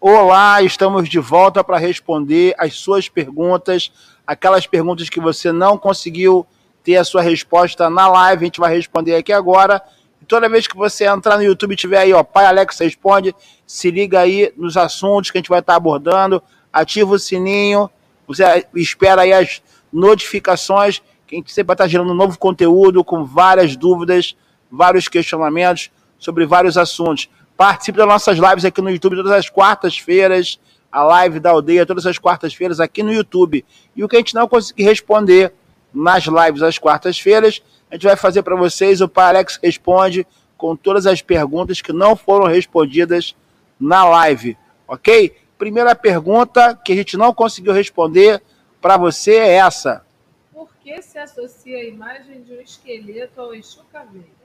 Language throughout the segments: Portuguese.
Olá, estamos de volta para responder as suas perguntas, aquelas perguntas que você não conseguiu ter a sua resposta na live, a gente vai responder aqui agora. E toda vez que você entrar no YouTube tiver aí, ó, Pai Alex responde, se liga aí nos assuntos que a gente vai estar abordando, ativa o sininho, você espera aí as notificações, que a gente sempre vai estar gerando novo conteúdo com várias dúvidas, vários questionamentos sobre vários assuntos. Participe das nossas lives aqui no YouTube todas as quartas-feiras, a live da aldeia todas as quartas-feiras aqui no YouTube. E o que a gente não conseguir responder nas lives às quartas-feiras, a gente vai fazer para vocês o Pai Alex Responde com todas as perguntas que não foram respondidas na live, ok? Primeira pergunta que a gente não conseguiu responder para você é essa. Por que se associa a imagem de um esqueleto ao Exu Caveira?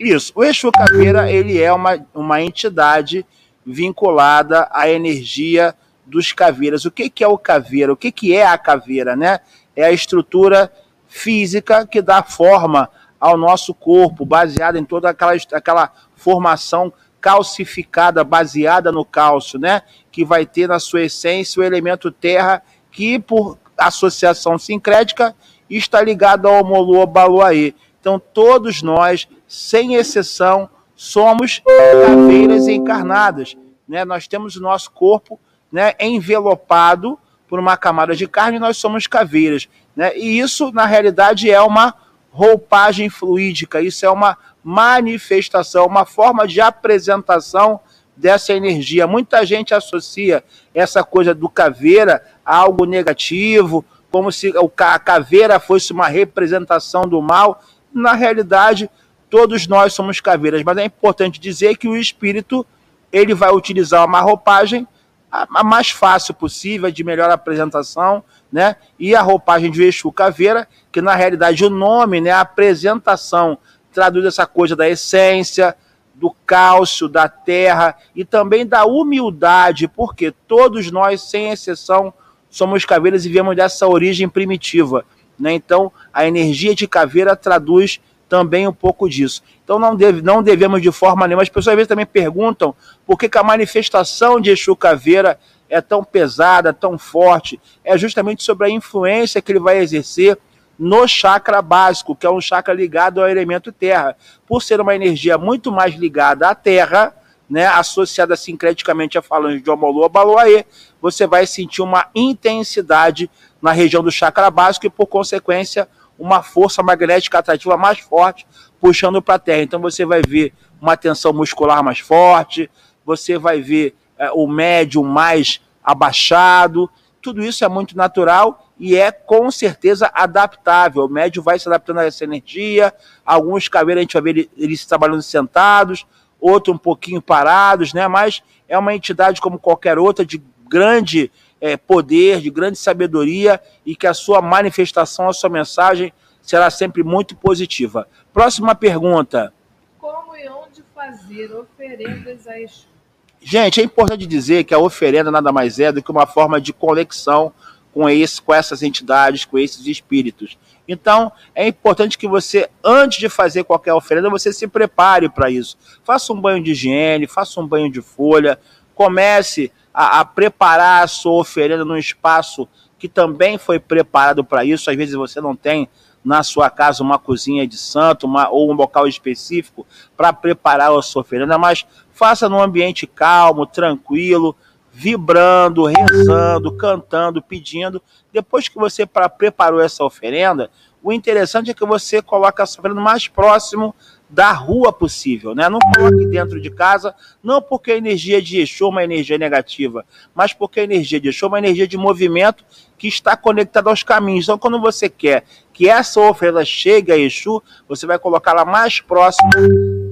Isso. O Exu Caveira, ele é uma, uma entidade vinculada à energia dos caveiras. O que, que é o caveira? O que, que é a caveira, né? É a estrutura física que dá forma ao nosso corpo, baseada em toda aquela, aquela formação calcificada, baseada no cálcio, né? Que vai ter na sua essência o elemento terra, que por associação sincrética está ligado ao Molu Baluaê. Então, todos nós, sem exceção, somos caveiras encarnadas. Né? Nós temos o nosso corpo né, envelopado por uma camada de carne e nós somos caveiras. Né? E isso, na realidade, é uma roupagem fluídica, isso é uma manifestação, uma forma de apresentação dessa energia. Muita gente associa essa coisa do caveira a algo negativo, como se a caveira fosse uma representação do mal na realidade, todos nós somos caveiras, mas é importante dizer que o espírito ele vai utilizar uma roupagem a mais fácil possível, de melhor apresentação, né? E a roupagem de Exu Caveira, que na realidade o nome, né, a apresentação, traduz essa coisa da essência, do cálcio, da terra e também da humildade, porque todos nós, sem exceção, somos caveiras e viemos dessa origem primitiva. Né? Então, a energia de caveira traduz também um pouco disso. Então, não, deve, não devemos de forma nenhuma. As pessoas às vezes também perguntam por que, que a manifestação de Exu Caveira é tão pesada, tão forte. É justamente sobre a influência que ele vai exercer no chakra básico, que é um chakra ligado ao elemento terra. Por ser uma energia muito mais ligada à terra, né, associada sincreticamente a falange de Omolu Baloaê, você vai sentir uma intensidade na região do chakra básico e, por consequência, uma força magnética atrativa mais forte puxando para a Terra. Então você vai ver uma tensão muscular mais forte, você vai ver é, o médium mais abaixado. Tudo isso é muito natural e é com certeza adaptável. O médium vai se adaptando a essa energia. Alguns caveiros a gente vai ver eles trabalhando sentados, outros um pouquinho parados, né? Mas é uma entidade como qualquer outra de grande é, poder, de grande sabedoria e que a sua manifestação, a sua mensagem será sempre muito positiva. Próxima pergunta. Como e onde fazer oferendas a Exu? Gente, é importante dizer que a oferenda nada mais é do que uma forma de conexão com, esse, com essas entidades, com esses espíritos. Então, é importante que você, antes de fazer qualquer oferenda, você se prepare para isso. Faça um banho de higiene, faça um banho de folha, comece a, a preparar a sua oferenda num espaço que também foi preparado para isso. Às vezes você não tem na sua casa uma cozinha de santo uma, ou um local específico para preparar a sua oferenda, mas faça num ambiente calmo, tranquilo, vibrando, rezando, cantando, pedindo. Depois que você pra, preparou essa oferenda, o interessante é que você coloque essa oferenda mais próximo da rua possível, né? Não coloque dentro de casa, não porque a energia de Exu é uma energia negativa, mas porque a energia de Exu é uma energia de movimento que está conectada aos caminhos. Então, quando você quer que essa oferenda chegue a Exu, você vai colocá-la mais próximo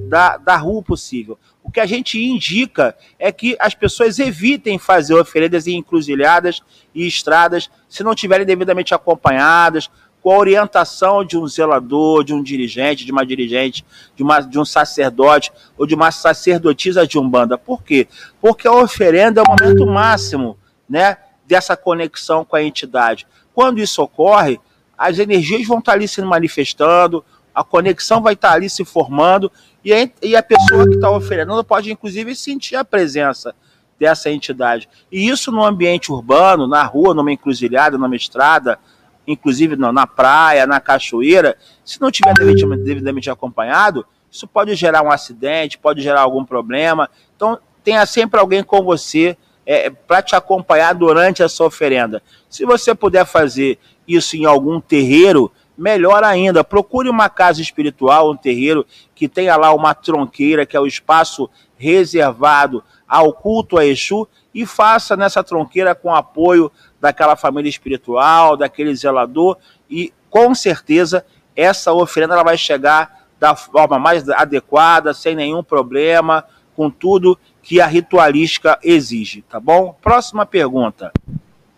da, da rua possível. O que a gente indica é que as pessoas evitem fazer oferendas em encruzilhadas e estradas se não estiverem devidamente acompanhadas, com a orientação de um zelador, de um dirigente, de uma dirigente, de, uma, de um sacerdote ou de uma sacerdotisa de umbanda. Por quê? Porque a oferenda é o momento máximo né, dessa conexão com a entidade. Quando isso ocorre, as energias vão estar ali se manifestando, a conexão vai estar ali se formando e a, e a pessoa que está oferendando pode, inclusive, sentir a presença dessa entidade. E isso no ambiente urbano, na rua, numa encruzilhada, numa estrada, inclusive na praia, na cachoeira, se não tiver devidamente, devidamente acompanhado, isso pode gerar um acidente, pode gerar algum problema. Então, tenha sempre alguém com você é, para te acompanhar durante a sua oferenda. Se você puder fazer isso em algum terreiro, melhor ainda. Procure uma casa espiritual, um terreiro que tenha lá uma tronqueira, que é o espaço reservado ao culto a Exu, e faça nessa tronqueira com apoio daquela família espiritual, daquele zelador, e com certeza essa oferenda ela vai chegar da forma mais adequada, sem nenhum problema, com tudo que a ritualística exige, tá bom? Próxima pergunta.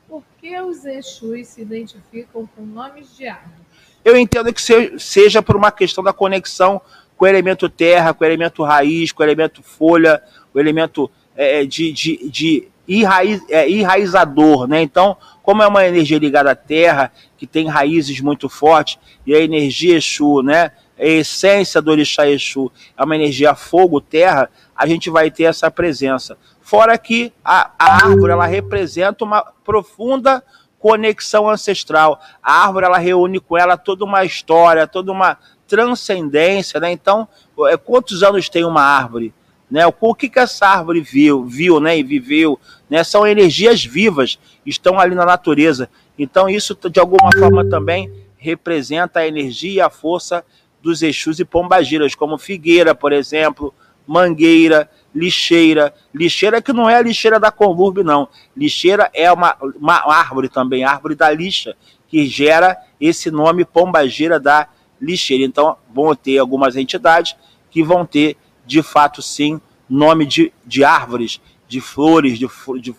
Por que os Exus se identificam com nomes de árvores? Eu entendo que seja por uma questão da conexão com o elemento terra, com o elemento raiz, com o elemento folha, o elemento é, de, de, de irraiz, é, enraizador, né? Então, como é uma energia ligada à terra, que tem raízes muito fortes, e a energia Exu, né? A essência do orixá Exu é uma energia fogo, terra, a gente vai ter essa presença. Fora que a, a árvore, ela representa uma profunda conexão ancestral. A árvore ela reúne com ela toda uma história, toda uma transcendência, né? Então, é, quantos anos tem uma árvore? Né? O que, que essa árvore viu, viu né? e viveu? Né? São energias vivas, estão ali na natureza. Então, isso, de alguma forma, também representa a energia e a força dos Exus e Pombagiras, como figueira, por exemplo, mangueira, lixeira. Lixeira que não é a lixeira da Convurb, não. Lixeira é uma, uma árvore também, árvore da lixa, que gera esse nome Pombagira da lixeira. Então, vão ter algumas entidades que vão ter, de fato, sim, nome de, de árvores, de flores, de,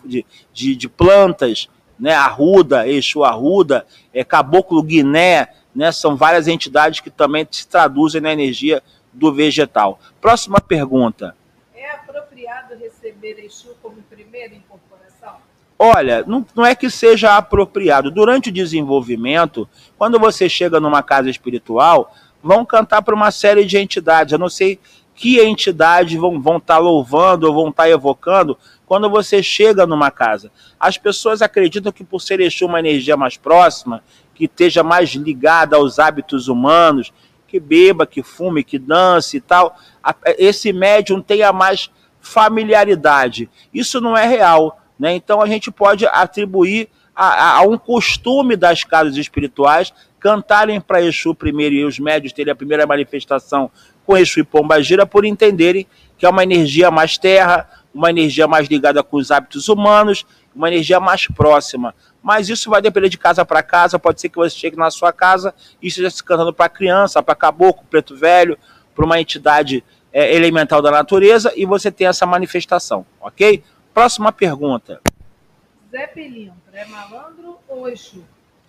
de, de, de plantas, né? Arruda, Exu Arruda, é, Caboclo Guiné, né? São várias entidades que também se traduzem na energia do vegetal. Próxima pergunta. É apropriado receber Exu como primeira incorporação? Olha, não, não é que seja apropriado. Durante o desenvolvimento, quando você chega numa casa espiritual, vão cantar para uma série de entidades. Eu não sei que entidades vão estar vão tá louvando ou vão estar tá evocando quando você chega numa casa. As pessoas acreditam que por ser Exu uma energia mais próxima, que esteja mais ligada aos hábitos humanos, que beba, que fume, que dance e tal, esse médium tenha mais familiaridade. Isso não é real. Né? Então a gente pode atribuir a, a, um costume das casas espirituais cantarem para Exu primeiro e os médios terem a primeira manifestação com Exu e Pombagira por entenderem que é uma energia mais terra, uma energia mais ligada com os hábitos humanos, uma energia mais próxima mas isso vai depender de casa para casa. Pode ser que você chegue na sua casa e esteja se cantando para criança, para caboclo, preto velho, para uma entidade é, elemental da natureza e você tem essa manifestação, ok? Próxima pergunta. Zé Pilintra é malandro ou Exu?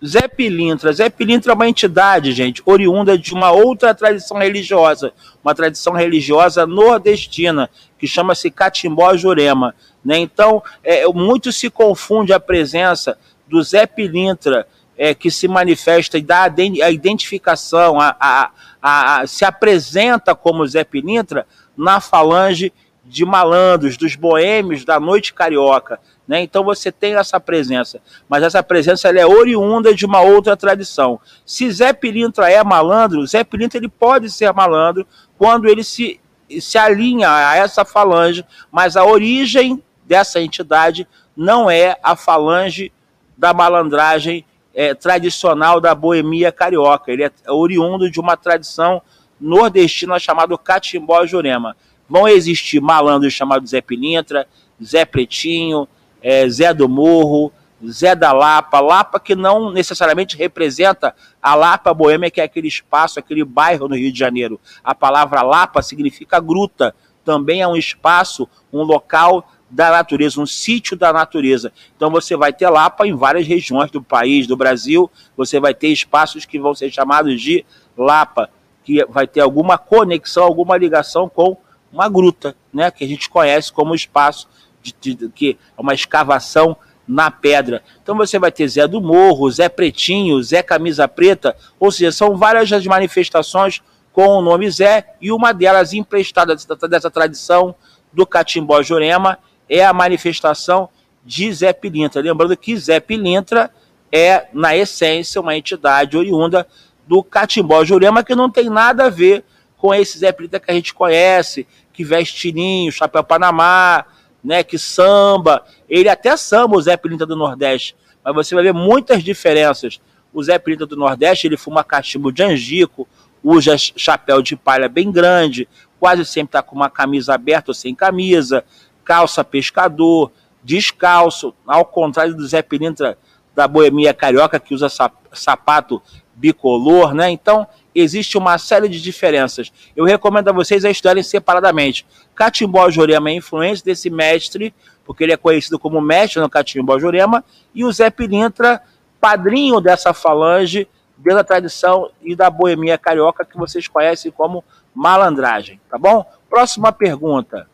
Zé Pilintra. Zé Pilintra é uma entidade, gente, oriunda de uma outra tradição religiosa, uma tradição religiosa nordestina, que chama-se Catimbó Jurema. Né? Então, é, muito se confunde a presença do Zé Pilintra, é, que se manifesta e dá a identificação, a, a, a, a, se apresenta como Zé Pilintra na falange de malandros, dos boêmios da noite carioca. Né? Então você tem essa presença, mas essa presença é oriunda de uma outra tradição. Se Zé Pilintra é malandro, Zé Pilintra ele pode ser malandro quando ele se, se alinha a essa falange, mas a origem dessa entidade não é a falange da malandragem é, tradicional da boemia carioca. Ele é oriundo de uma tradição nordestina chamada Catimbó Jurema. Vão existir malandros chamados Zé Pilintra, Zé Pretinho, é, Zé do Morro, Zé da Lapa, Lapa que não necessariamente representa a Lapa Boêmia, que é aquele espaço, aquele bairro no Rio de Janeiro. A palavra Lapa significa gruta, também é um espaço, um local da natureza, um sítio da natureza. Então você vai ter Lapa em várias regiões do país, do Brasil, você vai ter espaços que vão ser chamados de Lapa, que vai ter alguma conexão, alguma ligação com uma gruta, né, que a gente conhece como espaço de, de, que é uma escavação na pedra. Então você vai ter Zé do Morro, Zé Pretinho, Zé Camisa Preta, ou seja, são várias as manifestações com o nome Zé e uma delas emprestada dessa, dessa tradição do Catimbó Jurema é a manifestação de Zé Pilintra. Lembrando que Zé Pilintra é, na essência, uma entidade oriunda do Catimbó Jurema, que não tem nada a ver com esse Zé Pilintra que a gente conhece, que veste tirinho, chapéu panamá, né, que samba. Ele até samba, o Zé Pilintra do Nordeste, mas você vai ver muitas diferenças. O Zé Pilintra do Nordeste, ele fuma cachimbo de angico, usa chapéu de palha bem grande, quase sempre está com uma camisa aberta ou sem camisa, calça pescador, descalço, ao contrário do Zé Pilintra da Boemia Carioca, que usa sapato bicolor, né? Então, existe uma série de diferenças. Eu recomendo a vocês a estudarem separadamente. Catimbó Jurema é influência desse mestre, porque ele é conhecido como mestre no Catimbó Jurema, e o Zé Pilintra, padrinho dessa falange, da tradição e da boemia carioca que vocês conhecem como malandragem, tá bom? Próxima pergunta.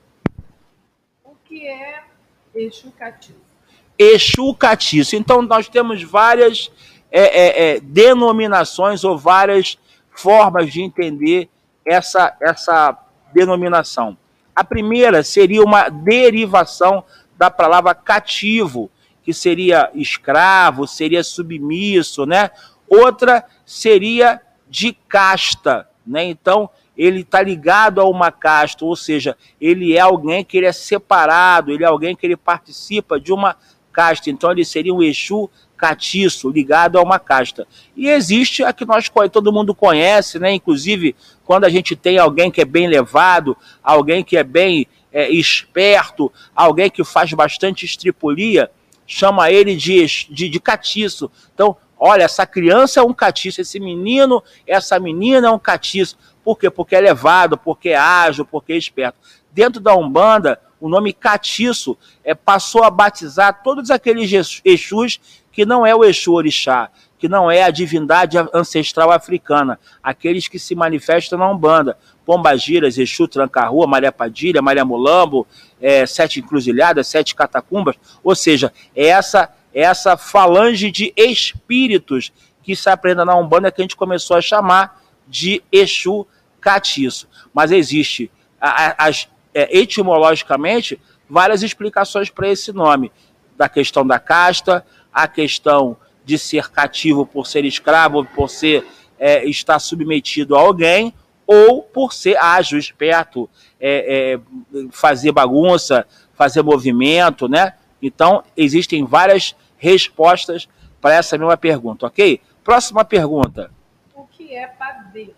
O que é Exu Catiço? Exu Catiço. Então, nós temos várias é, é, é, denominações ou várias formas de entender essa, essa denominação. A primeira seria uma derivação da palavra cativo, que seria escravo, seria submisso, né? Outra seria de casta, né? Então, ele está ligado a uma casta, ou seja, ele é alguém que ele é separado, ele é alguém que ele participa de uma casta. Então, ele seria um Exu catiço, ligado a uma casta. E existe a que nós todo mundo conhece, né? Inclusive, quando a gente tem alguém que é bem levado, alguém que é bem é, esperto, alguém que faz bastante estripulia, chama ele de, de, de catiço. Então, olha, essa criança é um catiço, esse menino, essa menina é um catiço. Por quê? Porque é levado, porque é ágil, porque é esperto. Dentro da Umbanda, o nome catiço é, passou a batizar todos aqueles Exus que não é o Exu Orixá, que não é a divindade ancestral africana, aqueles que se manifestam na Umbanda. Pombagiras, Exu, Tranca-Rua, Maria Padilha, Maria Mulambo, é, Sete Encruzilhadas, Sete Catacumbas, ou seja, é essa, é essa falange de espíritos que se aprenda na Umbanda que a gente começou a chamar de Exu Catiço. Mas existe, as, é, etimologicamente, várias explicações para esse nome, da questão da casta, a questão de ser cativo por ser escravo, por ser é, estar submetido a alguém, ou por ser ágil, esperto, é, é, fazer bagunça, fazer movimento, né? Então, existem várias respostas para essa mesma pergunta, ok? Próxima pergunta. Que é padê?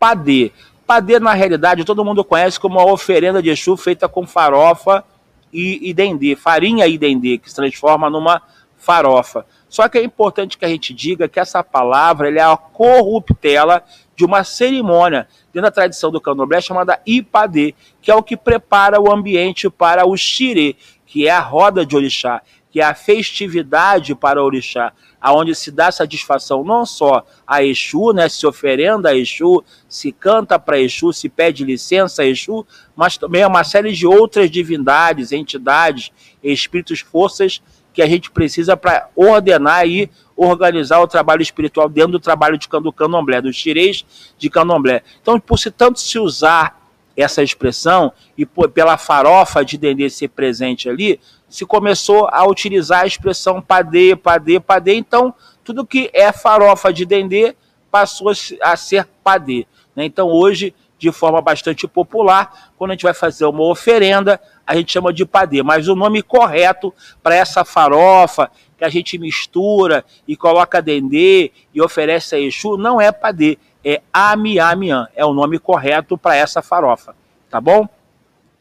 Padê. Padê, na realidade, todo mundo conhece como uma oferenda de Exu feita com farofa e, e dendê, farinha e dendê, que se transforma numa farofa. Só que é importante que a gente diga que essa palavra é a corruptela de uma cerimônia dentro da tradição do candomblé chamada Ipadê, que é o que prepara o ambiente para o xirê, que é a roda de orixá, que é a festividade para orixá, aonde se dá satisfação não só a Exu, né, se oferenda a Exu, se canta para Exu, se pede licença a Exu, mas também a uma série de outras divindades, entidades, espíritos, forças que a gente precisa para ordenar e organizar o trabalho espiritual dentro do trabalho de, do candomblé, dos tirês de candomblé. Então, por se tanto se usar essa expressão e por, pela farofa de Dendê ser presente ali, se começou a utilizar a expressão padê, padê, padê. Então, tudo que é farofa de Dendê passou a ser padê. Né? Então, hoje, de forma bastante popular, quando a gente vai fazer uma oferenda, a gente chama de padê, mas o nome correto para essa farofa que a gente mistura e coloca dendê e oferece a Exu não é padê, é amiamian, é o nome correto para essa farofa, tá bom?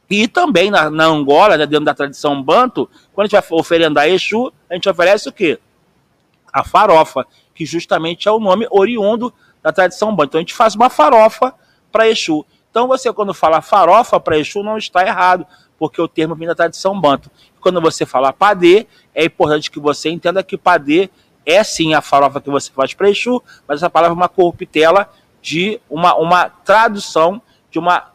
E também na, na Angola, né, dentro da tradição banto, quando a gente vai oferendar Exu, a gente oferece o quê? A farofa, que justamente é o nome oriundo da tradição banto. Então a gente faz uma farofa para Exu. Então você, quando fala farofa para Exu, não está errado porque o termo vem da tradição banto. Quando você fala padê, é importante que você entenda que padê é sim a farofa que você faz para Exu, mas essa palavra é uma corruptela de uma, uma tradução de uma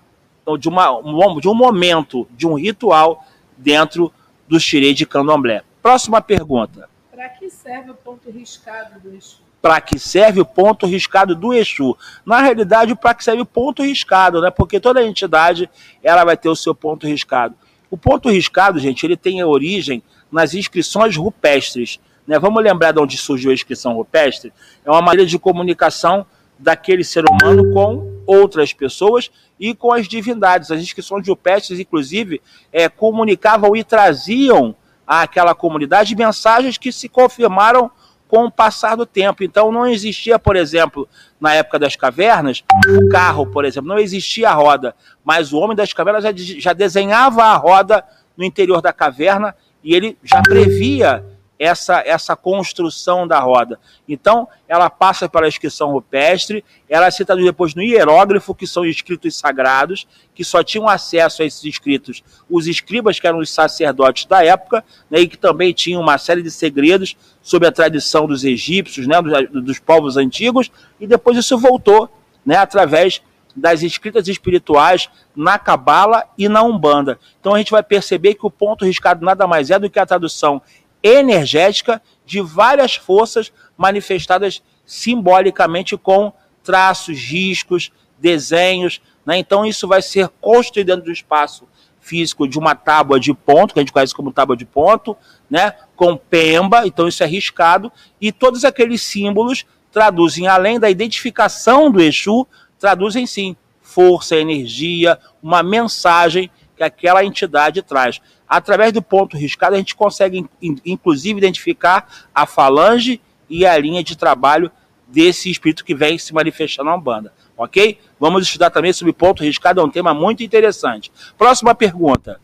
de, uma, de um momento, de um ritual dentro do xirê de candomblé. Próxima pergunta. Para que serve o ponto riscado do Exu? para que serve o ponto riscado do Exu. Na realidade, para que serve o ponto riscado, né? Porque toda entidade ela vai ter o seu ponto riscado. O ponto riscado, gente, ele tem origem nas inscrições rupestres. Né? Vamos lembrar de onde surgiu a inscrição rupestre? É uma maneira de comunicação daquele ser humano com outras pessoas e com as divindades. As inscrições rupestres, inclusive, é, comunicavam e traziam àquela comunidade mensagens que se confirmaram com o passar do tempo. Então não existia, por exemplo, na época das cavernas, o carro, por exemplo, não existia a roda, mas o homem das cavernas já, já desenhava a roda no interior da caverna e ele já previa essa, essa construção da roda. Então, ela passa pela inscrição rupestre, ela é citada depois no hierógrafo, que são escritos sagrados, que só tinham acesso a esses escritos os escribas, que eram os sacerdotes da época, né, e que também tinham uma série de segredos sobre a tradição dos egípcios, né, dos, dos povos antigos, e depois isso voltou né, através das escritas espirituais na Cabala e na Umbanda. Então a gente vai perceber que o ponto riscado nada mais é do que a tradução energética de várias forças manifestadas simbolicamente com traços, riscos, desenhos. Né? Então, isso vai ser construído dentro do espaço físico de uma tábua de ponto, que a gente conhece como tábua de ponto, né? com pemba, então isso é riscado, e todos aqueles símbolos traduzem, além da identificação do Exu, traduzem sim força, energia, uma mensagem que aquela entidade traz. Através do ponto riscado, a gente consegue, inclusive, identificar a falange e a linha de trabalho desse espírito que vem se manifestar na Umbanda. Ok? Vamos estudar também sobre ponto riscado, é um tema muito interessante. Próxima pergunta.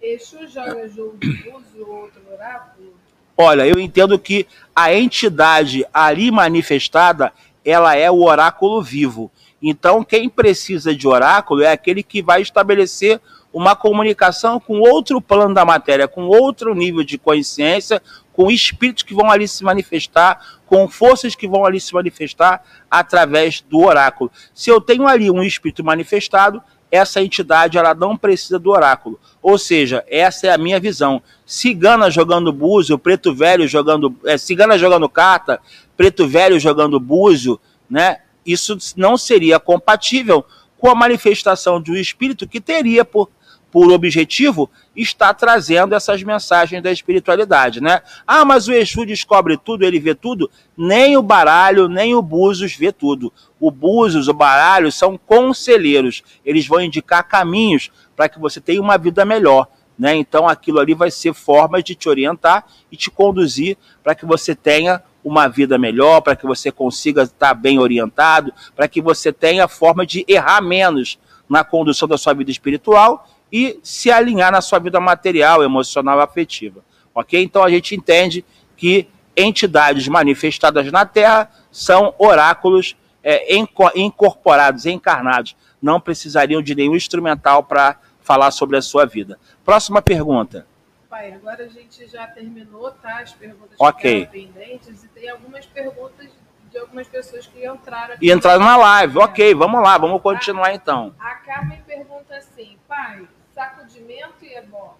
Exu joga jogo de uso outro oráculo? Olha, eu entendo que a entidade ali manifestada, ela é o oráculo vivo. Então, quem precisa de oráculo é aquele que vai estabelecer uma comunicação com outro plano da matéria, com outro nível de consciência, com espíritos que vão ali se manifestar, com forças que vão ali se manifestar através do oráculo. Se eu tenho ali um espírito manifestado, essa entidade ela não precisa do oráculo. Ou seja, essa é a minha visão. Cigana jogando búzio, preto velho jogando. É, cigana jogando carta, preto velho jogando búzio, né? Isso não seria compatível com a manifestação de um espírito que teria por por objetivo está trazendo essas mensagens da espiritualidade, né? Ah, mas o Exu descobre tudo, ele vê tudo. Nem o baralho, nem o Búzios vê tudo. O Búzios, o baralho são conselheiros. Eles vão indicar caminhos para que você tenha uma vida melhor. Né? Então aquilo ali vai ser formas de te orientar e te conduzir para que você tenha uma vida melhor, para que você consiga estar bem orientado, para que você tenha forma de errar menos na condução da sua vida espiritual e se alinhar na sua vida material, emocional e afetiva. Ok? Então a gente entende que entidades manifestadas na Terra são oráculos é, incorporados, encarnados. Não precisariam de nenhum instrumental para falar sobre a sua vida. Próxima pergunta. Pai, agora a gente já terminou, tá? As perguntas okay. que pendentes e tem algumas perguntas de algumas pessoas que entraram aqui. E entraram na live. É. Ok, vamos lá, vamos continuar a, então. A Carmen pergunta assim, pai, Sacudimento e ebó.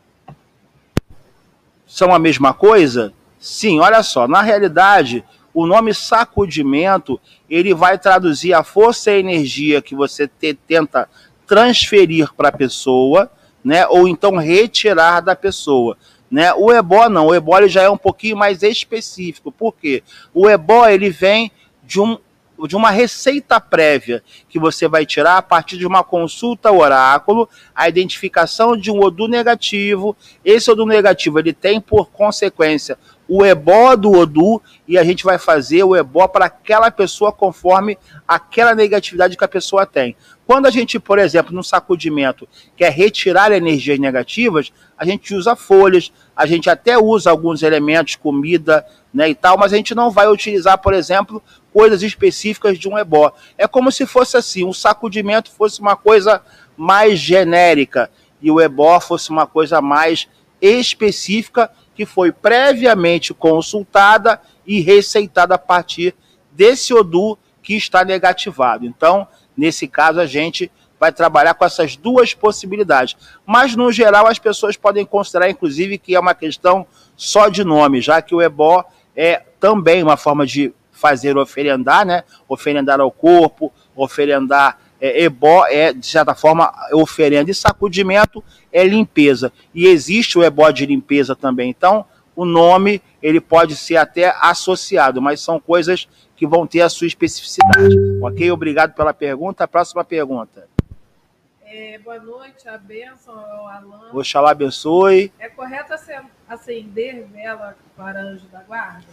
São a mesma coisa? Sim, olha só, na realidade, o nome sacudimento, ele vai traduzir a força e a energia que você te, tenta transferir para a pessoa, né, ou então retirar da pessoa. Né? O ebó não, o ebó ele já é um pouquinho mais específico. Por quê? O ebó ele vem de um de uma receita prévia que você vai tirar a partir de uma consulta oráculo, a identificação de um Odu negativo. Esse Odu negativo ele tem por consequência o ebó do Odu e a gente vai fazer o ebó para aquela pessoa conforme aquela negatividade que a pessoa tem. Quando a gente, por exemplo, no sacudimento quer retirar energias negativas, a gente usa folhas, a gente até usa alguns elementos, comida né, e tal, mas a gente não vai utilizar, por exemplo, coisas específicas de um ebó. É como se fosse assim, um sacudimento fosse uma coisa mais genérica e o ebó fosse uma coisa mais específica que foi previamente consultada e receitada a partir desse Odu que está negativado. Então, nesse caso, a gente vai trabalhar com essas duas possibilidades. Mas, no geral, as pessoas podem considerar, inclusive, que é uma questão só de nome, já que o ebó é também uma forma de fazer oferendar, né? Oferendar ao corpo, oferendar é, ebó é, de certa forma, oferenda. E sacudimento é limpeza. E existe o ebó de limpeza também. Então, o nome ele pode ser até associado, mas são coisas que vão ter a sua especificidade. Ok? Obrigado pela pergunta. Próxima pergunta. É, boa noite, a bênção ao Alan. Oxalá abençoe. É correto acender vela para anjo da guarda?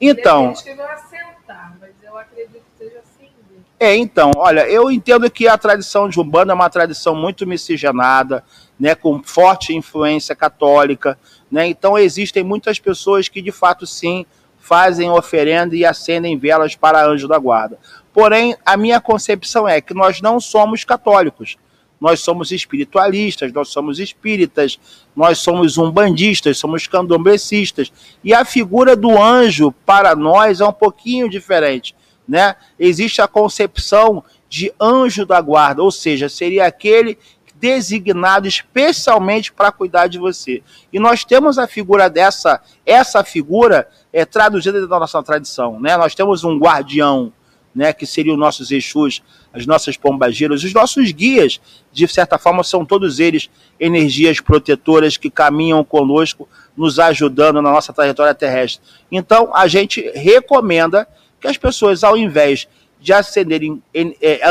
Então. Assentar, mas eu acredito que seja acender. É, então, olha, eu entendo que a tradição de Umbanda é uma tradição muito miscigenada, né, com forte influência católica, né? Então existem muitas pessoas que de fato sim fazem oferenda e acendem velas para anjo da guarda. Porém, a minha concepção é que nós não somos católicos nós somos espiritualistas, nós somos espíritas, nós somos umbandistas, somos candomblecistas. E a figura do anjo, para nós, é um pouquinho diferente. Né? Existe a concepção de anjo da guarda, ou seja, seria aquele designado especialmente para cuidar de você. E nós temos a figura dessa, essa figura é traduzida da nossa tradição, né? Nós temos um guardião, né, que seriam os nossos Exus, as nossas pombageiras, os nossos guias, de certa forma, são todos eles energias protetoras que caminham conosco, nos ajudando na nossa trajetória terrestre. Então, a gente recomenda que as pessoas, ao invés de acenderem é, é,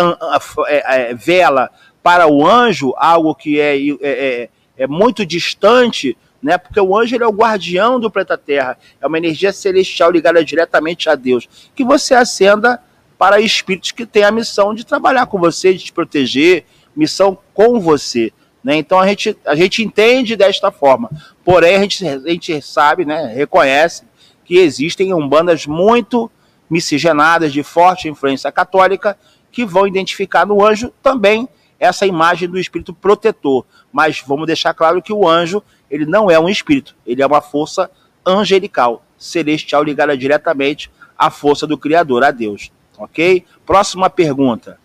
é, vela para o anjo, algo que é, é, é muito distante, né? Porque o anjo ele é o guardião do planeta Terra, é uma energia celestial ligada diretamente a Deus. Que você acenda para espíritos que têm a missão de trabalhar com você, de te proteger, missão com você. Né? Então a gente, a gente entende desta forma. Porém, a gente, a gente sabe, né, reconhece que existem umbandas muito miscigenadas, de forte influência católica, que vão identificar no anjo também essa imagem do espírito protetor. Mas vamos deixar claro que o anjo ele não é um espírito, ele é uma força angelical, celestial ligada diretamente à força do Criador, a Deus. Ok? Próxima pergunta.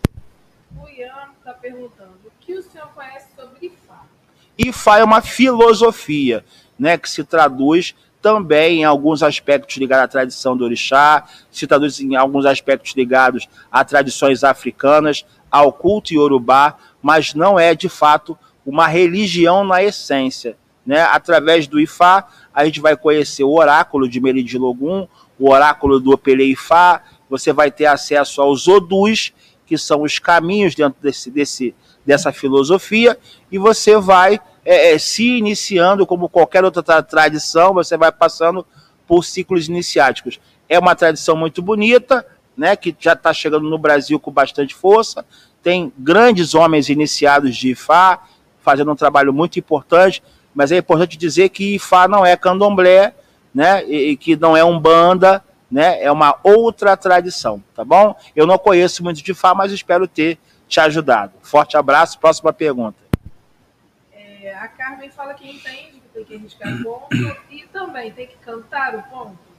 O Ian está perguntando: o que o senhor conhece sobre Ifá? Ifá é uma filosofia, né, que se traduz também em alguns aspectos ligados à tradição do orixá, se traduz em alguns aspectos ligados a tradições africanas, ao culto iorubá, mas não é de fato uma religião na essência. Né? Através do Ifá, a gente vai conhecer o oráculo de Meridilogum, o oráculo do Opele Ifá, você vai ter acesso aos odus, que são os caminhos dentro desse, desse, dessa filosofia, e você vai é, é, se iniciando, como qualquer outra tra tradição, você vai passando por ciclos iniciáticos. É uma tradição muito bonita, né, que já está chegando no Brasil com bastante força. Tem grandes homens iniciados de Ifá, fazendo um trabalho muito importante, mas é importante dizer que Ifá não é candomblé, né, e, e que não é umbanda, né? É uma outra tradição, tá bom? Eu não conheço muito de Fá, mas espero ter te ajudado. Forte abraço, próxima pergunta. É, a Carmen fala que entende que tem que arriscar ponto e também tem que cantar o ponto.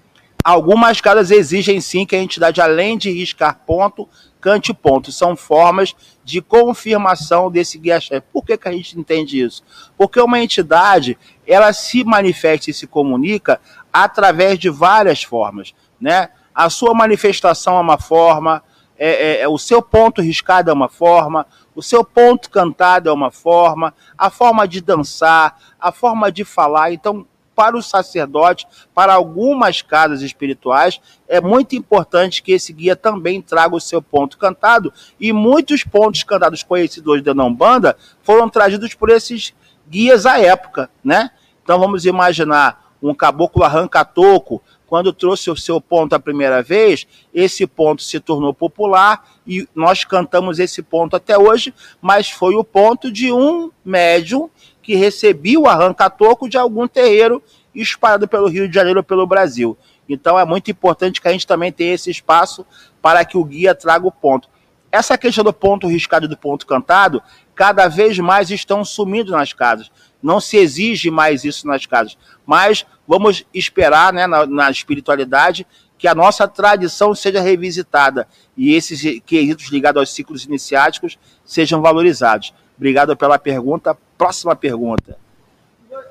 Algumas casas exigem sim que a entidade, além de riscar ponto, cante ponto. São formas de confirmação desse guia-chefe. Por que, que a gente entende isso? Porque uma entidade, ela se manifesta e se comunica através de várias formas né? A sua manifestação é uma forma, é, é, é, o seu ponto riscado é uma forma, o seu ponto cantado é uma forma, a forma de dançar, a forma de falar. Então, para o sacerdote, para algumas casas espirituais, é muito importante que esse guia também traga o seu ponto cantado. E muitos pontos cantados conhecidos da Umbanda foram trazidos por esses guias à época, né? Então vamos imaginar um caboclo arranca-toco quando trouxe o seu ponto a primeira vez, esse ponto se tornou popular e nós cantamos esse ponto até hoje, mas foi o ponto de um médium que recebia o arranca-toco de algum terreiro espalhado pelo Rio de Janeiro pelo Brasil. Então é muito importante que a gente também tenha esse espaço para que o guia traga o ponto. Essa questão do ponto riscado e do ponto cantado, cada vez mais estão sumindo nas casas. Não se exige mais isso nas casas. Mas vamos esperar, né, na, na espiritualidade, que a nossa tradição seja revisitada e esses quesitos ligados aos ciclos iniciáticos sejam valorizados. Obrigado pela pergunta. Próxima pergunta.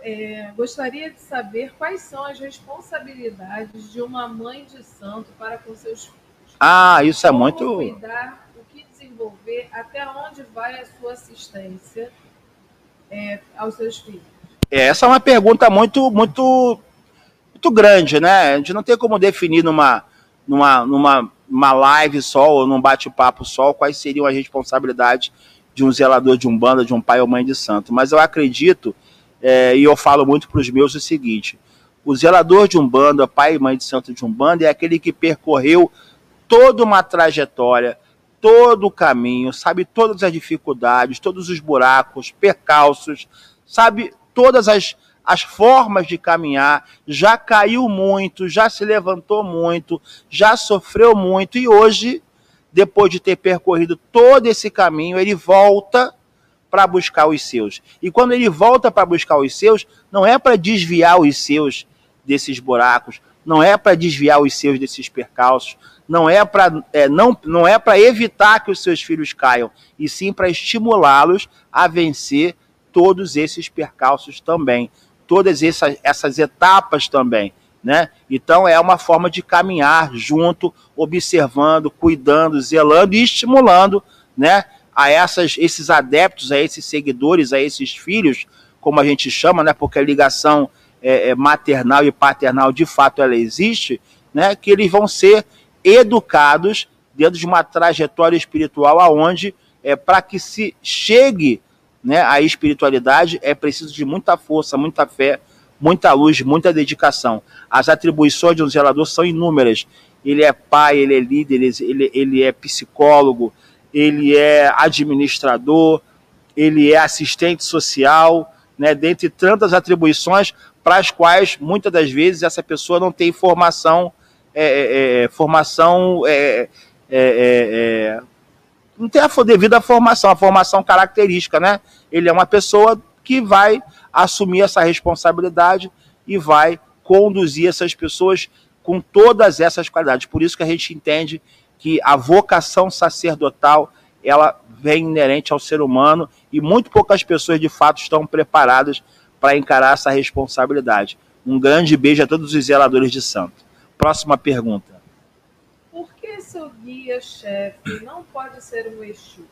É, gostaria de saber quais são as responsabilidades de uma mãe de santo para com seus filhos. Ah, isso é muito. Cuidar, o que desenvolver, até onde vai a sua assistência é, aos seus filhos? É, essa é uma pergunta muito, muito, muito grande, né? A gente não tem como definir numa, numa, numa uma live só ou num bate-papo só quais seriam as responsabilidades de um zelador de um banda, de um pai ou mãe de santo. Mas eu acredito, é, e eu falo muito para os meus o seguinte: o zelador de um banda, pai e mãe de santo de um banda, é aquele que percorreu toda uma trajetória, todo o caminho, sabe todas as dificuldades, todos os buracos, percalços, sabe todas as, as formas de caminhar, já caiu muito, já se levantou muito, já sofreu muito e hoje, depois de ter percorrido todo esse caminho, ele volta para buscar os seus. E quando ele volta para buscar os seus, não é para desviar os seus desses buracos, não é para desviar os seus desses percalços, não é para é, não, não é para evitar que os seus filhos caiam, e sim para estimulá-los a vencer todos esses percalços também, todas essas, essas etapas também. Né? Então é uma forma de caminhar junto, observando, cuidando, zelando e estimulando né, a essas, esses adeptos, a esses seguidores, a esses filhos, como a gente chama, né, porque a ligação é, é maternal e paternal de fato ela existe, né, que eles vão ser educados dentro de uma trajetória espiritual aonde é para que se chegue né, à espiritualidade é preciso de muita força, muita fé, muita luz, muita dedicação. As atribuições de um zelador são inúmeras. Ele é pai, ele é líder, ele, ele é psicólogo, ele é administrador, ele é assistente social, né, dentre tantas atribuições para as quais muitas das vezes essa pessoa não tem formação, é, é, é formação é, é, é não tem a devida formação, a formação característica, né? Ele é uma pessoa que vai assumir essa responsabilidade e vai conduzir essas pessoas com todas essas qualidades. Por isso que a gente entende que a vocação sacerdotal ela vem inerente ao ser humano e muito poucas pessoas de fato estão preparadas para encarar essa responsabilidade. Um grande beijo a todos os zeladores de santo. Próxima pergunta seu guia-chefe não pode ser um Exu?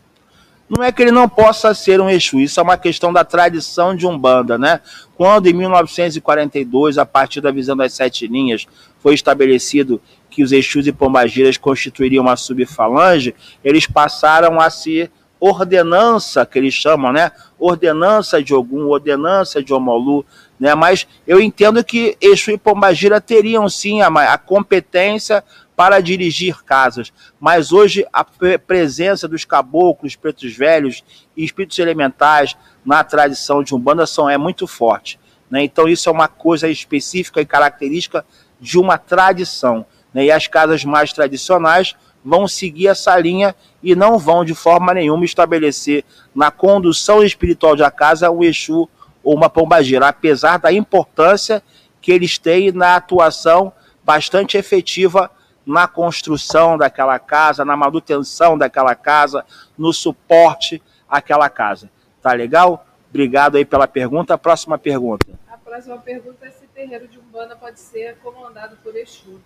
Não é que ele não possa ser um Exu, isso é uma questão da tradição de Umbanda, né? Quando em 1942, a partir da visão das sete linhas, foi estabelecido que os Exus e Pombagiras constituiriam uma subfalange, eles passaram a ser ordenança, que eles chamam, né? Ordenança de Ogum, ordenança de Omolu, né? Mas eu entendo que Exu e Pombagira teriam sim a, a competência para dirigir casas, mas hoje a presença dos caboclos, pretos velhos e espíritos elementais na tradição de Umbanda são, é muito forte. Né? Então isso é uma coisa específica e característica de uma tradição. Né? E as casas mais tradicionais vão seguir essa linha e não vão de forma nenhuma estabelecer na condução espiritual da casa um Exu ou uma pombagira, apesar da importância que eles têm na atuação bastante efetiva na construção daquela casa, na manutenção daquela casa, no suporte àquela casa. Tá legal? Obrigado aí pela pergunta. próxima pergunta. A próxima pergunta é se terreiro de Umbanda pode ser comandado por Exu.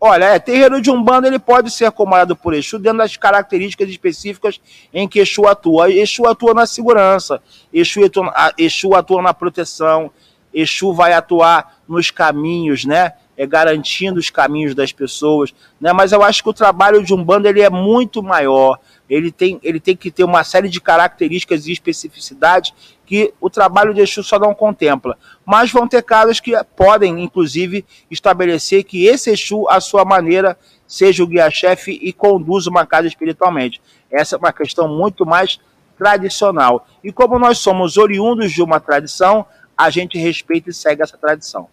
Olha, é, terreiro de Umbanda ele pode ser comandado por Exu dentro das características específicas em que Exu atua. Exu atua na segurança, Exu atua, Exu atua na proteção, Exu vai atuar nos caminhos, né? é, garantindo os caminhos das pessoas, né? Mas eu acho que o trabalho de um bando ele é muito maior. Ele tem, ele tem que ter uma série de características e especificidades que o trabalho de Exu só não contempla. Mas vão ter casos que podem, inclusive, estabelecer que esse Exu, à sua maneira, seja o guia-chefe e conduza uma casa espiritualmente. Essa é uma questão muito mais tradicional. E como nós somos oriundos de uma tradição, a gente respeita e segue essa tradição.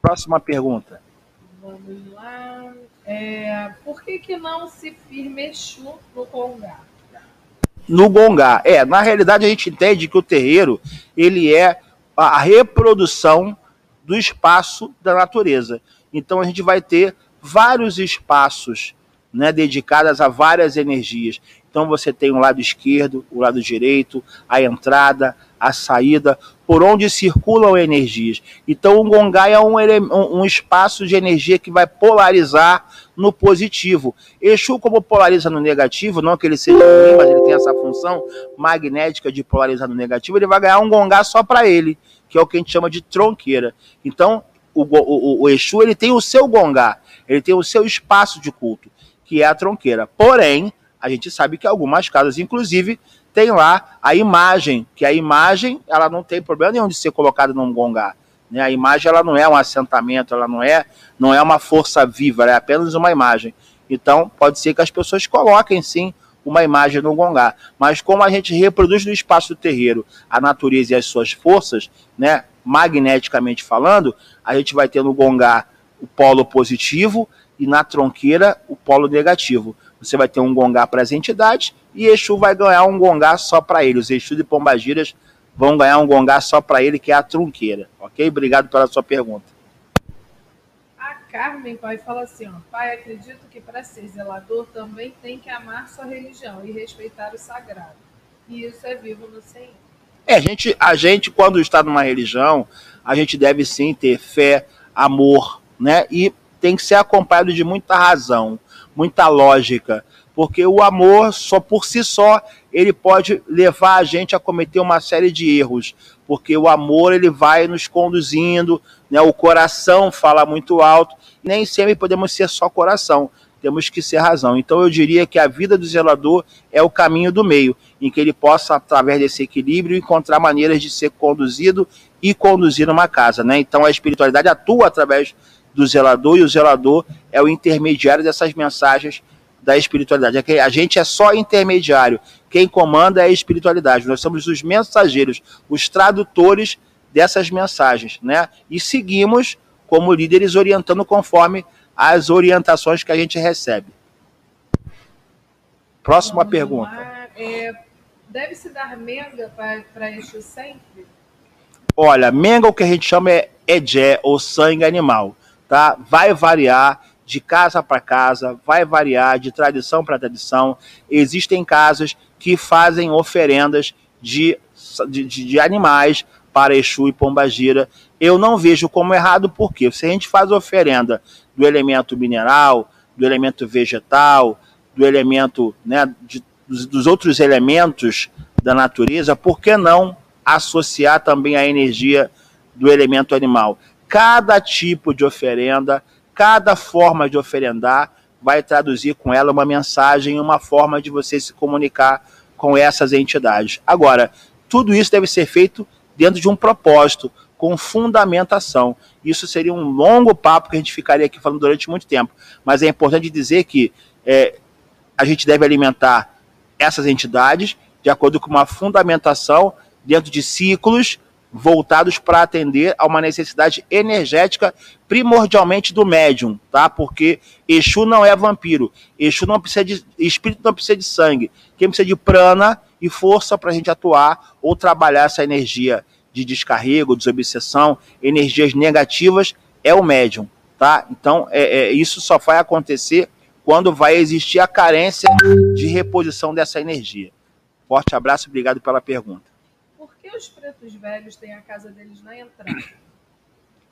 Próxima pergunta. Vamos lá. É, por que, que não se firme Exu no Gongá? No Gongá. É, na realidade a gente entende que o terreiro ele é a reprodução do espaço da natureza. Então a gente vai ter vários espaços né, dedicados a várias energias. Então você tem o lado esquerdo, o lado direito, a entrada, a saída. Por onde circulam energias. Então, o Gongai é um, um, espaço de energia que vai polarizar no positivo. Exu, como polariza no negativo, não que ele seja ruim, mas ele tem essa função magnética de polarizar no negativo, ele vai ganhar um Gongá só para ele, que é o que a gente chama de tronqueira. Então, o, o, o Exu ele tem o seu Gongá, ele tem o seu espaço de culto, que é a tronqueira. Porém, a gente sabe que algumas casas, inclusive, tem lá a imagem, que a imagem ela não tem problema nenhum de ser colocada num gongá. Né? A imagem ela não é um assentamento, ela não é, não é uma força viva, ela é apenas uma imagem. Então, pode ser que as pessoas coloquem sim uma imagem no gongá. Mas como a gente reproduz no espaço do terreiro a natureza e as suas forças, né, magneticamente falando, a gente vai ter no gongá o polo positivo e na tronqueira o polo negativo. Você vai ter um gongá para as entidades e Exu vai ganhar um gongá só para ele. Os Exu de Pombagiras vão ganhar um gongá só para ele, que é a trunqueira. Ok? Obrigado pela sua pergunta. A Carmen, pai, fala assim: ó, pai, acredito que para ser zelador também tem que amar sua religião e respeitar o sagrado. E isso é vivo no Senhor. É, a gente, a gente, quando está numa religião, a gente deve sim ter fé, amor, né? E tem que ser acompanhado de muita razão, muita lógica porque o amor só por si só ele pode levar a gente a cometer uma série de erros, porque o amor ele vai nos conduzindo, né? O coração fala muito alto, nem sempre podemos ser só coração, temos que ser razão. Então eu diria que a vida do zelador é o caminho do meio, em que ele possa através desse equilíbrio encontrar maneiras de ser conduzido e conduzir uma casa, né? Então a espiritualidade atua através do zelador e o zelador é o intermediário dessas mensagens da espiritualidade. É a gente é só intermediário. Quem comanda é a espiritualidade. Nós somos os mensageiros, os tradutores dessas mensagens, né? E seguimos como líderes orientando conforme as orientações que a gente recebe. Próxima Vamos pergunta. É, deve se dar menga para isso sempre? Olha, menga o que a gente chama é edé ou sangue animal, tá? Vai variar de casa para casa, vai variar de tradição para tradição. Existem casas que fazem oferendas de, de, de, animais para Exu e Pombagira. Eu não vejo como errado, porque se a gente faz oferenda do elemento mineral, do elemento vegetal, do elemento né, de, dos, dos outros elementos da natureza, por que não associar também a energia do elemento animal? Cada tipo de oferenda Cada forma de oferendar vai traduzir com ela uma mensagem, uma forma de você se comunicar com essas entidades. Agora, tudo isso deve ser feito dentro de um propósito, com fundamentação. Isso seria um longo papo que a gente ficaria aqui falando durante muito tempo. Mas é importante dizer que é, a gente deve alimentar essas entidades de acordo com uma fundamentação dentro de ciclos voltados para atender a uma necessidade energética primordialmente do médium, tá? Porque Exu não é vampiro, Exu não precisa de espírito não precisa de sangue, quem precisa de prana e força para a gente atuar ou trabalhar essa energia de descarrego, desobsessão, energias negativas é o médium, tá? Então é, é, isso só vai acontecer quando vai existir a carência de reposição dessa energia. Forte abraço, obrigado pela pergunta que os pretos velhos têm a casa deles na entrada?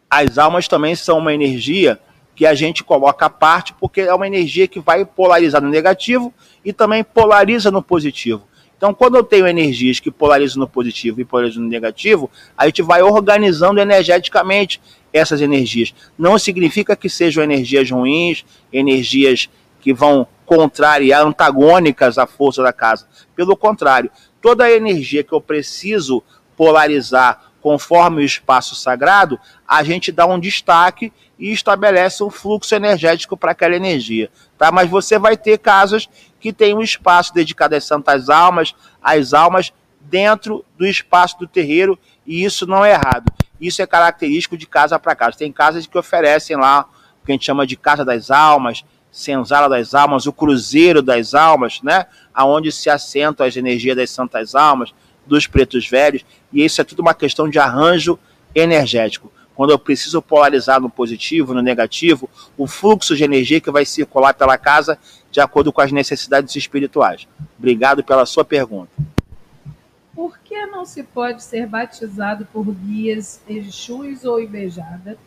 As almas também são uma energia que a gente coloca à parte, porque é uma energia que vai polarizar no negativo e também polariza no positivo. Então, quando eu tenho energias que polarizam no positivo e polarizam no negativo, a gente vai organizando energeticamente essas energias. Não significa que sejam energias ruins, energias que vão contrariar, antagônicas à força da casa. Pelo contrário, toda a energia que eu preciso polarizar conforme o espaço sagrado, a gente dá um destaque e estabelece um fluxo energético para aquela energia, tá? Mas você vai ter casas que tem um espaço dedicado às santas almas, às almas dentro do espaço do terreiro, e isso não é errado. Isso é característico de casa para casa. Tem casas que oferecem lá o que a gente chama de casa das almas, senzala das almas, o cruzeiro das almas, né? Aonde se assentam as energias das santas almas, dos pretos velhos, e isso é tudo uma questão de arranjo energético. Quando eu preciso polarizar no positivo, no negativo, o fluxo de energia que vai circular pela casa de acordo com as necessidades espirituais. Obrigado pela sua pergunta. Por que não se pode ser batizado por guias, Exus ou Ibejada?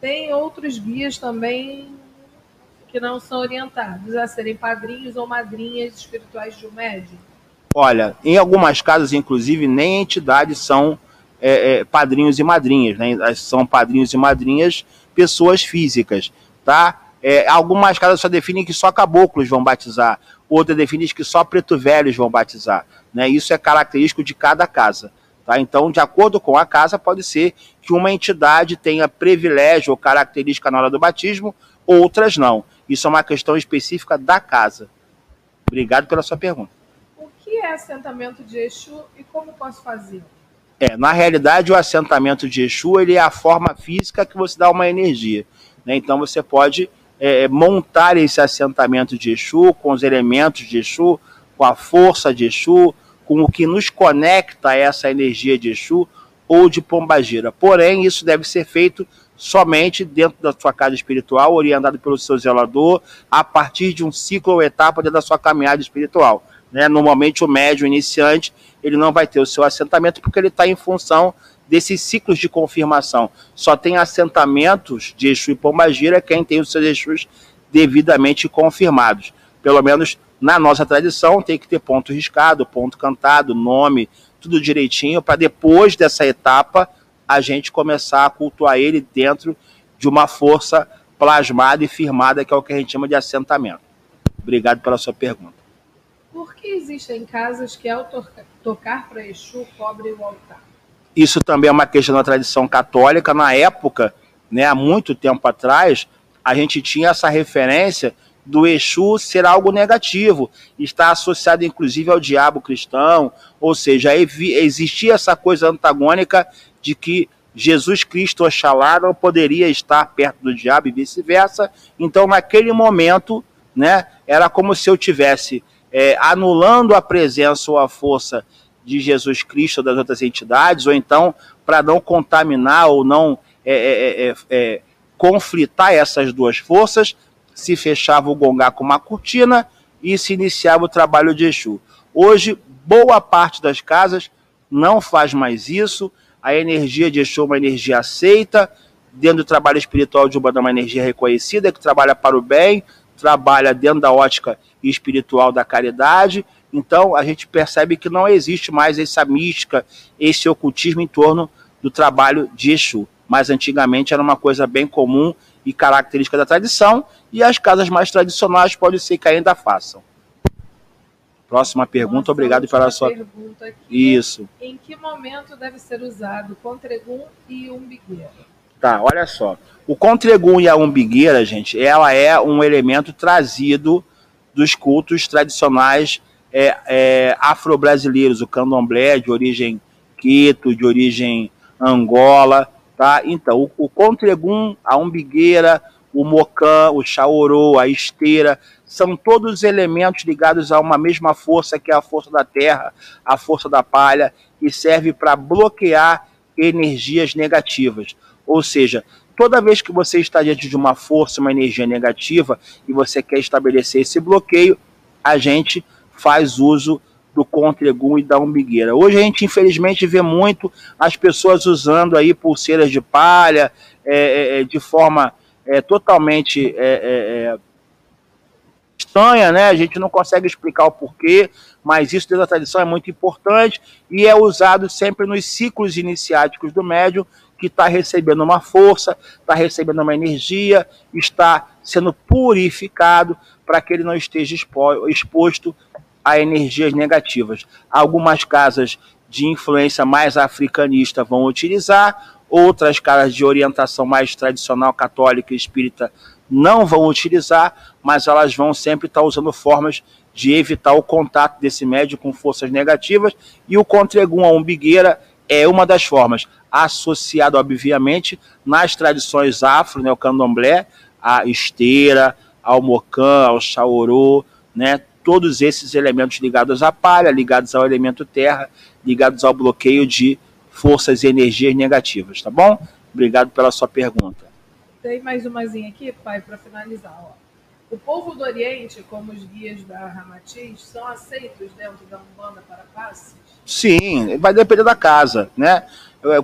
Tem outros guias também que não são orientados a serem padrinhos ou madrinhas espirituais de um médium? Olha, em algumas casas, inclusive, nem entidades são é, é, padrinhos e madrinhas, né? São padrinhos e madrinhas pessoas físicas, tá? É, algumas casas só definem que só caboclos vão batizar, outras definem que só preto velhos vão batizar, né? Isso é característico de cada casa. Tá? Então, de acordo com a casa, pode ser que uma entidade tenha privilégio ou característica na hora do batismo, outras não. Isso é uma questão específica da casa. Obrigado pela sua pergunta. O que é assentamento de Exu e como posso fazer? É, na realidade, o assentamento de Exu ele é a forma física que você dá uma energia. Né? Então, você pode é, montar esse assentamento de Exu com os elementos de Exu, com a força de Exu, com o que nos conecta a essa energia de Exu ou de Pombagira. Porém, isso deve ser feito somente dentro da sua casa espiritual, orientado pelo seu zelador, a partir de um ciclo ou etapa da sua caminhada espiritual. Né? Normalmente, o médium iniciante ele não vai ter o seu assentamento porque ele está em função desses ciclos de confirmação. Só tem assentamentos de Exu e Pombagira quem tem os seus Exus devidamente confirmados. Pelo menos na nossa tradição tem que ter ponto riscado, ponto cantado, nome, tudo direitinho, para depois dessa etapa a gente começar a cultuar ele dentro de uma força plasmada e firmada, que é o que a gente chama de assentamento. Obrigado pela sua pergunta. Por que existem casas que, ao tocar para Exu, cobrem o altar? Isso também é uma questão da tradição católica. Na época, né, há muito tempo atrás, a gente tinha essa referência do Exu ser algo negativo, está associado inclusive ao diabo cristão, ou seja, existia essa coisa antagônica de que Jesus Cristo, Oxalá, não poderia estar perto do diabo e vice-versa. Então, naquele momento, né, era como se eu tivesse é, anulando a presença ou a força de Jesus Cristo ou das outras entidades, ou então, para não contaminar ou não é, é, é, é conflitar essas duas forças, se fechava o gongá com uma cortina e se iniciava o trabalho de Exu. Hoje, boa parte das casas não faz mais isso. A energia de Exu é uma energia aceita, dentro do trabalho espiritual de Umbanda é uma energia reconhecida, que trabalha para o bem, trabalha dentro da ótica espiritual da caridade. Então, a gente percebe que não existe mais essa mística, esse ocultismo em torno do trabalho de Exu. Mas antigamente era uma coisa bem comum e característica da tradição, e as casas mais tradicionais pode ser que ainda façam. Próxima pergunta, Nossa, obrigado pela sua. Pergunta aqui. Isso. Em que momento deve ser usado contregum e umbigueira? Tá, olha só. O contregum e a umbigueira, gente, ela é um elemento trazido dos cultos tradicionais é, é, afro-brasileiros, o candomblé de origem quito, de origem angola, Tá? Então, o, o contregum, a umbigueira, o mocã, o chaorô, a esteira, são todos elementos ligados a uma mesma força, que é a força da terra, a força da palha, que serve para bloquear energias negativas. Ou seja, toda vez que você está diante de uma força, uma energia negativa, e você quer estabelecer esse bloqueio, a gente faz uso do contregum e da umbigueira. Hoje a gente, infelizmente, vê muito as pessoas usando aí pulseiras de palha é, é, é de forma é, totalmente é, é, estranha, né? A gente não consegue explicar o porquê, mas isso dentro da tradição é muito importante e é usado sempre nos ciclos iniciáticos do médium, que está recebendo uma força, está recebendo uma energia, está sendo purificado para que ele não esteja exposto a energias negativas. Algumas casas de influência mais africanista vão utilizar, outras casas de orientação mais tradicional católica e espírita não vão utilizar, mas elas vão sempre estar usando formas de evitar o contato desse médio com forças negativas. E o contregum a umbigueira é uma das formas, associado obviamente nas tradições afro, né, o candomblé, a esteira, ao mocã, ao chaorô, né, todos esses elementos ligados à palha, ligados ao elemento terra, ligados ao bloqueio de forças e energias negativas, tá bom? Obrigado pela sua pergunta. Tem mais umazinha aqui, pai, para finalizar. Ó. O povo do Oriente, como os guias da Ramatiz, são aceitos dentro da Umbanda para passes? Sim, vai depender da casa, né?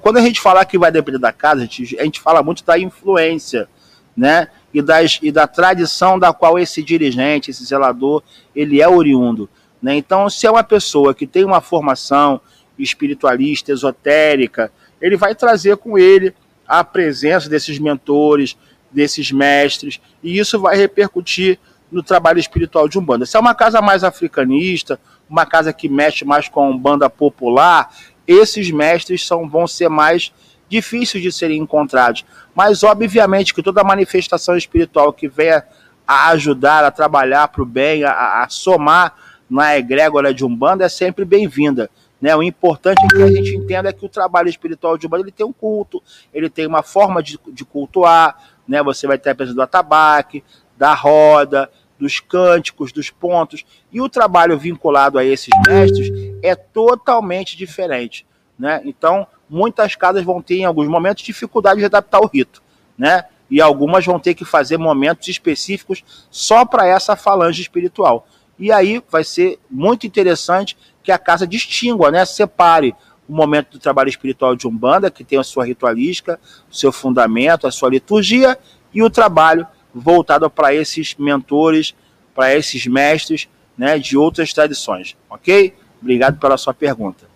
Quando a gente falar que vai depender da casa, a gente, a gente fala muito da influência, né? E, das, e da tradição da qual esse dirigente, esse zelador, ele é oriundo. Né? Então, se é uma pessoa que tem uma formação espiritualista, esotérica, ele vai trazer com ele a presença desses mentores, desses mestres, e isso vai repercutir no trabalho espiritual de Umbanda. Se é uma casa mais africanista, uma casa que mexe mais com a Umbanda popular, esses mestres são, vão ser mais difíceis de serem encontrados. Mas, obviamente, que toda manifestação espiritual que venha a ajudar, a trabalhar para o bem, a, a, somar na egrégora de Umbanda é sempre bem-vinda. Né? O importante é que a gente entenda que o trabalho espiritual de Umbanda ele tem um culto, ele tem uma forma de, de cultuar, né? Você vai ter a presença do atabaque, da roda, dos cânticos, dos pontos. E o trabalho vinculado a esses mestres é totalmente diferente. Né? Então, muitas casas vão ter, em alguns momentos, dificuldade de adaptar o rito. Né? E algumas vão ter que fazer momentos específicos só para essa falange espiritual. E aí vai ser muito interessante que a casa distingua, né? separe o momento do trabalho espiritual de Umbanda, que tem a sua ritualística, o seu fundamento, a sua liturgia, e o trabalho voltado para esses mentores, para esses mestres né, de outras tradições. Ok? Obrigado pela sua pergunta.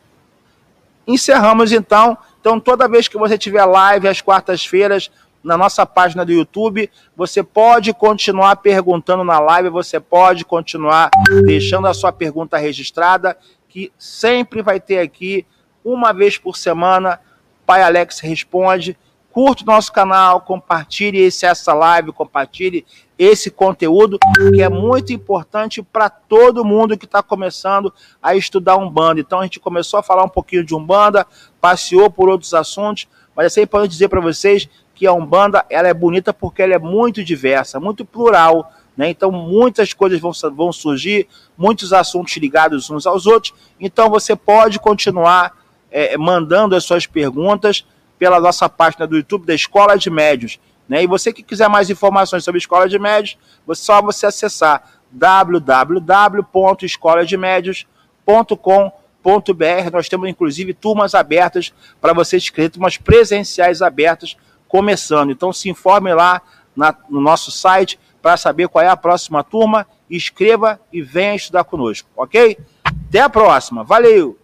Encerramos então. Então, toda vez que você tiver live às quartas-feiras na nossa página do YouTube, você pode continuar perguntando na live, você pode continuar deixando a sua pergunta registrada, que sempre vai ter aqui uma vez por semana. Pai Alex responde. Curte o nosso canal, compartilhe esse, essa live, compartilhe esse conteúdo, que é muito importante para todo mundo que está começando a estudar Umbanda. Então a gente começou a falar um pouquinho de Umbanda, passeou por outros assuntos, mas é sempre importante dizer para vocês que a Umbanda ela é bonita porque ela é muito diversa, muito plural. Né? Então, muitas coisas vão, vão surgir, muitos assuntos ligados uns aos outros. Então, você pode continuar é, mandando as suas perguntas pela nossa página do YouTube da Escola de Médios. Né? E você que quiser mais informações sobre Escola de Médios, só você acessar www.escolademédios.com.br. Nós temos inclusive turmas abertas para você inscrever, turmas presenciais abertas começando. Então se informe lá na, no nosso site para saber qual é a próxima turma, escreva e venha estudar conosco, ok? Até a próxima, valeu!